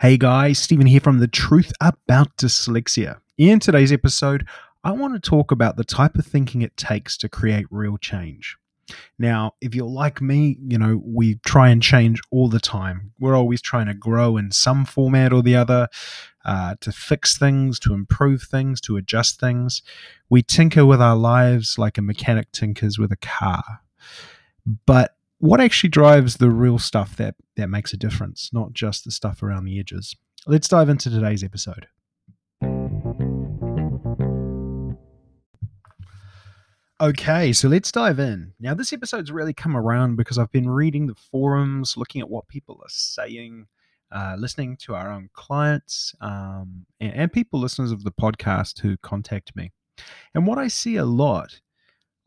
Hey guys, Stephen here from The Truth About Dyslexia. In today's episode, I want to talk about the type of thinking it takes to create real change. Now, if you're like me, you know, we try and change all the time. We're always trying to grow in some format or the other, uh, to fix things, to improve things, to adjust things. We tinker with our lives like a mechanic tinkers with a car. But what actually drives the real stuff that that makes a difference, not just the stuff around the edges. Let's dive into today's episode. Okay, so let's dive in. Now, this episode's really come around because I've been reading the forums, looking at what people are saying, uh, listening to our own clients, um, and, and people, listeners of the podcast who contact me. And what I see a lot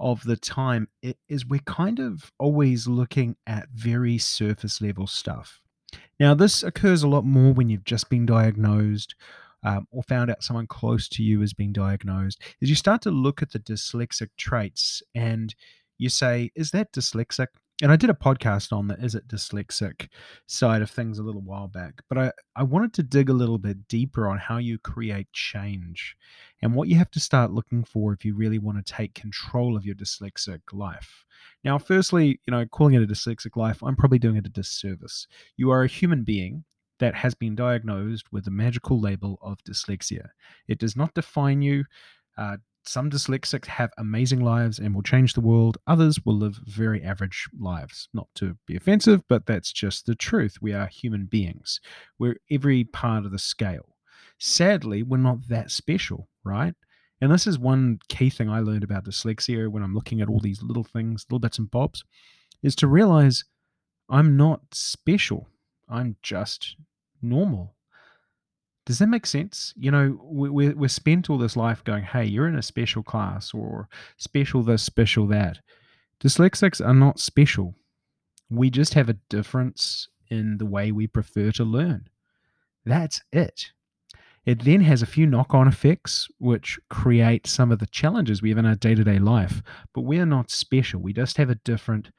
of the time is we're kind of always looking at very surface level stuff. Now, this occurs a lot more when you've just been diagnosed um, or found out someone close to you has been diagnosed. Is you start to look at the dyslexic traits and you say, is that dyslexic? And I did a podcast on the is it dyslexic side of things a little while back, but I, I wanted to dig a little bit deeper on how you create change and what you have to start looking for if you really want to take control of your dyslexic life. Now, firstly, you know, calling it a dyslexic life, I'm probably doing it a disservice. You are a human being that has been diagnosed with the magical label of dyslexia. It does not define you. Uh, some dyslexics have amazing lives and will change the world. Others will live very average lives. Not to be offensive, but that's just the truth. We are human beings. We're every part of the scale. Sadly, we're not that special, right? And this is one key thing I learned about dyslexia when I'm looking at all these little things, little bits and bobs, is to realize I'm not special. I'm just normal. Does that make sense? You know, we, we're spent all this life going, hey, you're in a special class or special this, special that. Dyslexics are not special. We just have a difference in the way we prefer to learn. That's it. It then has a few knock on effects which create some of the challenges we have in our day to day life, but we are not special. We just have a different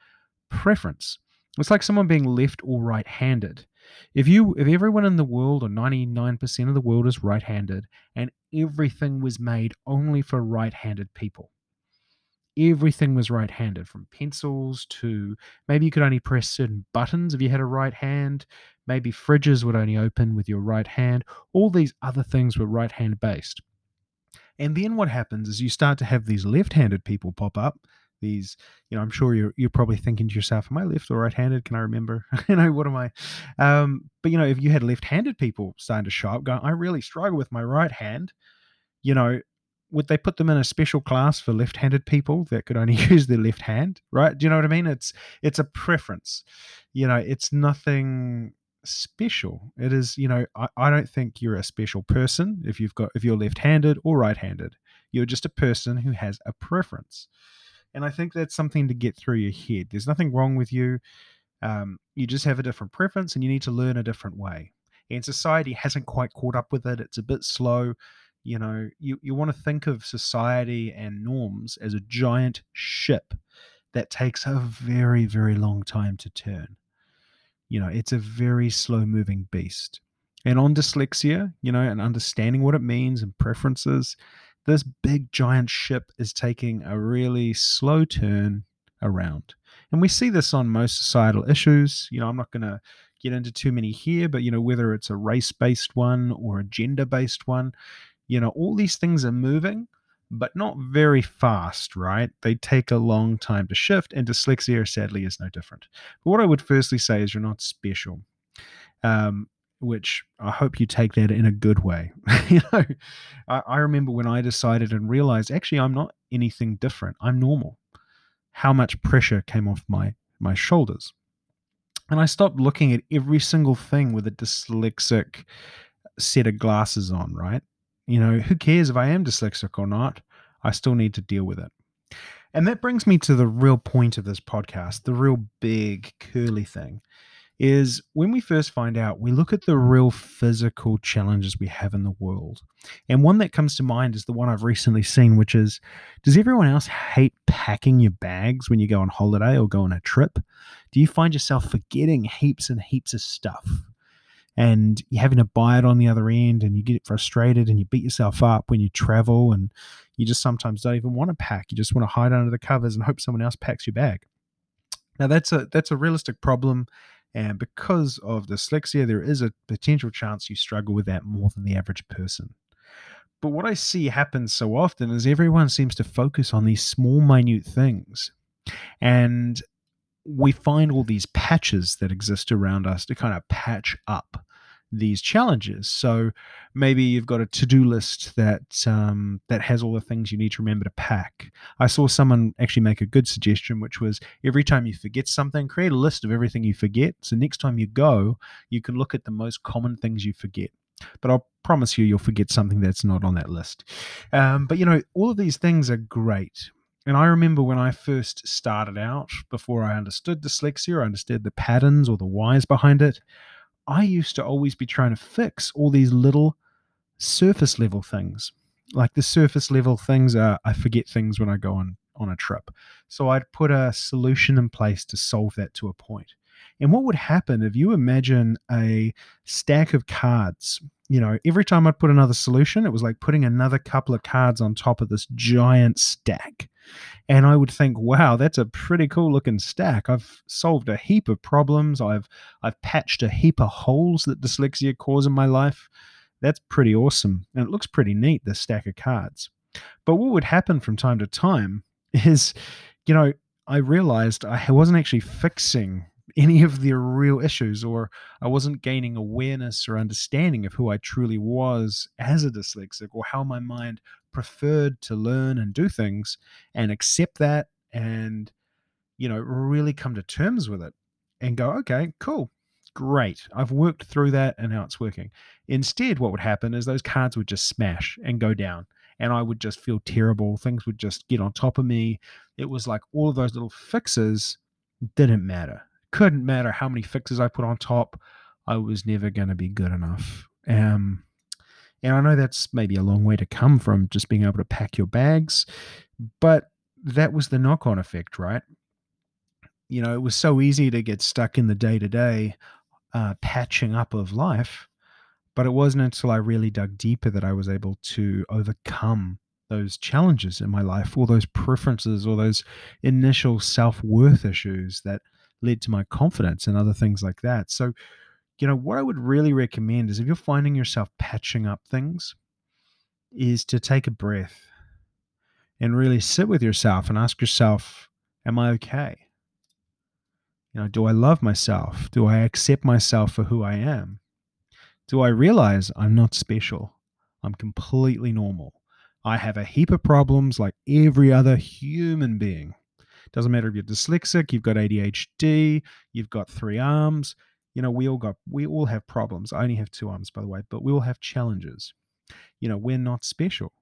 preference. It's like someone being left or right handed. If you if everyone in the world or 99% of the world is right-handed and everything was made only for right-handed people. Everything was right-handed from pencils to maybe you could only press certain buttons if you had a right hand, maybe fridges would only open with your right hand. All these other things were right-hand based. And then what happens is you start to have these left-handed people pop up these you know i'm sure you're you're probably thinking to yourself am i left or right-handed can i remember? You know what am i? Um but you know if you had left-handed people starting to show up going i really struggle with my right hand you know would they put them in a special class for left-handed people that could only use their left hand? Right? Do you know what i mean? It's it's a preference. You know it's nothing special. It is you know I, I don't think you're a special person if you've got if you're left-handed or right-handed. You're just a person who has a preference and I think that's something to get through your head. There's nothing wrong with you. Um, you just have a different preference and you need to learn a different way. And society hasn't quite caught up with it. It's a bit slow. You know, you, you want to think of society and norms as a giant ship that takes a very, very long time to turn. You know, it's a very slow moving beast. And on dyslexia, you know, and understanding what it means and preferences, this big giant ship is taking a really slow turn around. And we see this on most societal issues. You know, I'm not going to get into too many here, but, you know, whether it's a race based one or a gender based one, you know, all these things are moving, but not very fast, right? They take a long time to shift, and dyslexia sadly is no different. But what I would firstly say is you're not special. Um, which I hope you take that in a good way. you know, I, I, remember when I decided and realized actually I'm not anything different. I'm normal. How much pressure came off my my shoulders, and I stopped looking at every single thing with a dyslexic set of glasses on. Right? You know, who cares if I am dyslexic or not? I still need to deal with it. And that brings me to the real point of this podcast, the real big curly thing is when we first find out, we look at the mm. real physical challenges we have in the world. And one that comes to mind is the one I've recently seen, which is Does everyone else hate packing your bags when you go on holiday or go on a trip? Do you find yourself forgetting heaps and heaps of stuff? and you're having to buy it on the other end and you get frustrated and you beat yourself up when you travel and you just sometimes don't even want to pack you just want to hide under the covers and hope someone else packs your bag now that's a that's a realistic problem and because of dyslexia there is a potential chance you struggle with that more than the average person. But what i see happen so often is everyone seems to focus on these small minute things and we find all these patches that exist around us to kind of patch up these challenges. So maybe you've got a to-do list that um, that has all the things you need to remember to pack. I saw someone actually make a good suggestion, which was every time you forget something, create a list of everything you forget. So next time you go, you can look at the most common things you forget. But I'll promise you, you'll forget something that's not on that list. Um, but you know, all of these things are great. And I remember when I first started out, before I understood dyslexia, I understood the patterns or the whys behind it. I used to always be trying to fix all these little surface level things. Like the surface level things are I forget things when I go on on a trip. So I'd put a solution in place to solve that to a point. And what would happen if you imagine a stack of cards? You know, every time I'd put another solution, it was like putting another couple of cards on top of this giant stack. And I would think, wow, that's a pretty cool looking stack. I've solved a heap of problems. I've I've patched a heap of holes that dyslexia cause in my life. That's pretty awesome. And it looks pretty neat, this stack of cards. But what would happen from time to time is, you know, I realized I wasn't actually fixing any of the real issues, or I wasn't gaining awareness or understanding of who I truly was as a dyslexic, or how my mind preferred to learn and do things, and accept that and, you know, really come to terms with it and go, okay, cool, great. I've worked through that and now it's working. Instead, what would happen is those cards would just smash and go down. And I would just feel terrible. Things would just get on top of me. It was like all of those little fixes didn't matter couldn't matter how many fixes I put on top, I was never going to be good enough. Um, and I know that's maybe a long way to come from just being able to pack your bags, but that was the knock on effect, right? You know, it was so easy to get stuck in the day to day patching up of life, but it wasn't until I really dug deeper that I was able to overcome those challenges in my life, all those preferences, all those initial self worth issues that led to my confidence and other things like that. So, you know, what I would really recommend is if you're finding yourself patching up things, is to take a breath and really sit with yourself and ask yourself, Am I okay? You know, do I love myself? Do I accept myself for who I am? Do I realize I'm not special? I'm completely normal. I have a heap of problems like every other human being. Doesn't matter if you're dyslexic, you've got ADHD, you've got three arms. You know, we all got we all have problems. I only have two arms, by the way, but we all have challenges. You know, we're not special.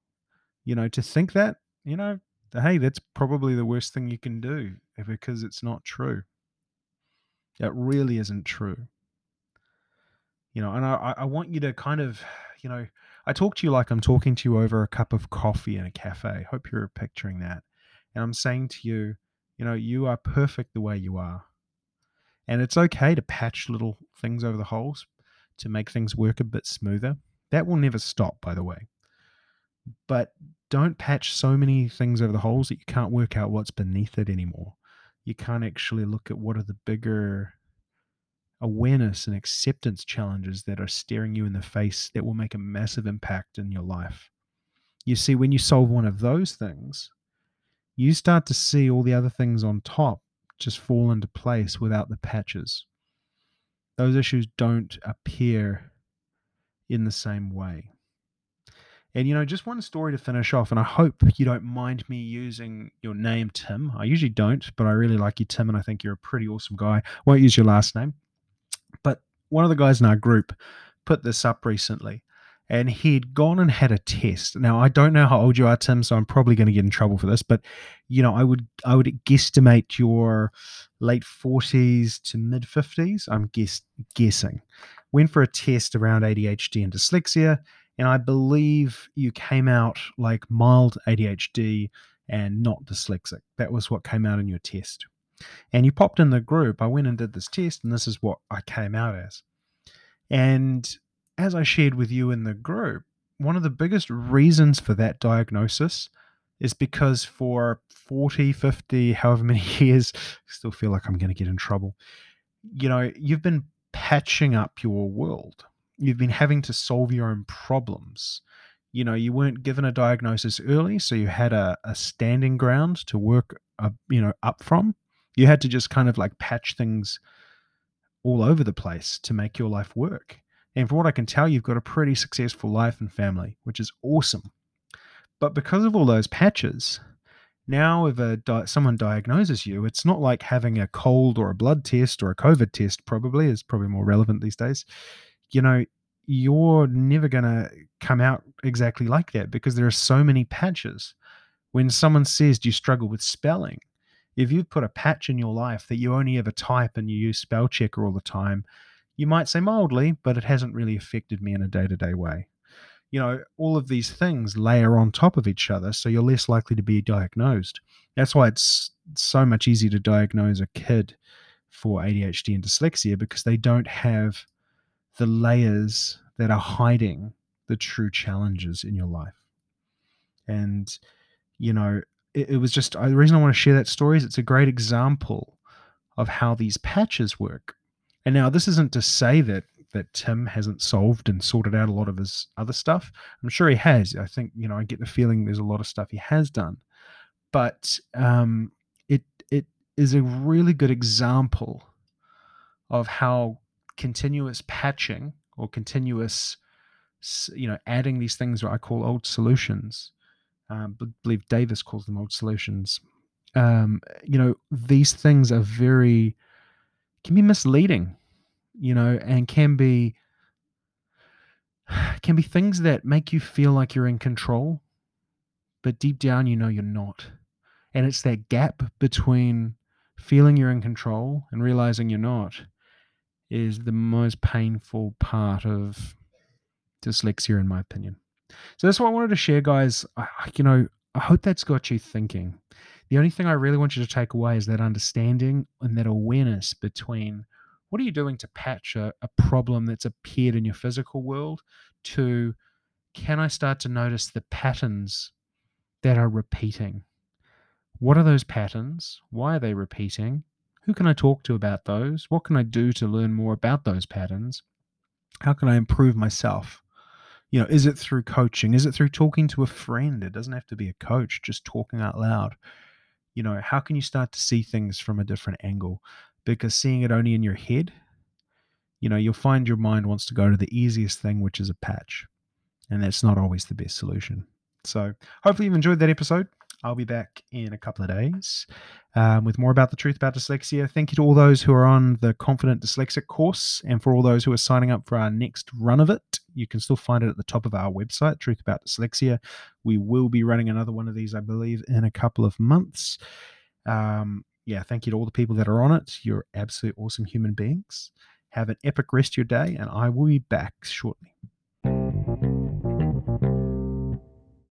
You know, to think that, you know, hey, that's probably the worst thing you can do because it's not true. It really isn't true. You know, and I, I want you to kind of, you know, I talk to you like I'm talking to you over a cup of coffee in a cafe. Hope you're picturing that. And I'm saying to you, you know, you are perfect the way you are. And it's okay to patch little things over the holes to make things work a bit smoother. That will never stop, by the way. But don't patch so many things over the holes that you can't work out what's beneath it anymore. You can't actually look at what are the bigger awareness and acceptance challenges that are staring you in the face that will make a massive impact in your life. You see, when you solve one of those things, you start to see all the other things on top just fall into place without the patches. Those issues don't appear in the same way. And you know, just one story to finish off, and I hope you don't mind me using your name, Tim. I usually don't, but I really like you, Tim, and I think you're a pretty awesome guy. Won't use your last name. But one of the guys in our group put this up recently and he'd gone and had a test. Now I don't know how old you are, Tim, so I'm probably going to get in trouble for this, but you know, I would I would guesstimate your late 40s to mid 50s. I'm guess guessing. Went for a test around ADHD and dyslexia, and I believe you came out like mild ADHD and not dyslexic. That was what came out in your test. And you popped in the group. I went and did this test, and this is what I came out as. And as I shared with you in the group, one of the biggest reasons for that diagnosis is because for 40, 50, however many years, I still feel like I'm going to get in trouble. You know, you've been patching up your world. You've been having to solve your own problems. You know, you weren't given a diagnosis early, so you had a, a standing ground to work, uh, you know, up from. You had to just kind of like patch things all over the place to make your life work. And from what I can tell, you've got a pretty successful life and family, which is awesome. But because of all those patches, now if a di- someone diagnoses you, it's not like having a cold or a blood test or a COVID test. Probably is probably more relevant these days. You know, you're never going to come out exactly like that because there are so many patches. When someone says, "Do you struggle with spelling?" If you've put a patch in your life that you only ever type and you use spell checker all the time, you might say mildly, but it hasn't really affected me in a day to day way. You know, all of these things layer on top of each other, so you're less likely to be diagnosed. That's why it's so much easier to diagnose a kid for ADHD and dyslexia because they don't have the layers that are hiding the true challenges in your life. And, you know, it, it was just uh, the reason I want to share that story is it's a great example of how these patches work. And now this isn't to say that that Tim hasn't solved and sorted out a lot of his other stuff. I'm sure he has. I think you know I get the feeling there's a lot of stuff he has done, but um, it it is a really good example of how continuous patching or continuous you know adding these things what I call old solutions. Um, I believe Davis calls them old solutions. Um, you know these things are very can be misleading, you know, and can be can be things that make you feel like you're in control, but deep down you know you're not. And it's that gap between feeling you're in control and realizing you're not is the most painful part of dyslexia in my opinion. So that's what I wanted to share guys. I, you know, I hope that's got you thinking. The only thing I really want you to take away is that understanding and that awareness between what are you doing to patch a, a problem that's appeared in your physical world to can I start to notice the patterns that are repeating? What are those patterns? Why are they repeating? Who can I talk to about those? What can I do to learn more about those patterns? How can I improve myself? You know, is it through coaching? Is it through talking to a friend? It doesn't have to be a coach, just talking out loud you know how can you start to see things from a different angle? Because seeing it only in your head you know you'll find your mind wants to go to the easiest thing which is a patch and that's not always the best solution. So hopefully you've enjoyed that episode I'll be back in a couple of days um, with more about the truth about dyslexia. Thank you to all those who are on the Confident Dyslexic course and for all those who are signing up for our next run of it. You can still find it at the top of our website, Truth About Dyslexia. We will be running another one of these, I believe, in a couple of months. Um, yeah, thank you to all the people that are on it. You're absolute awesome human beings. Have an epic rest of your day, and I will be back shortly.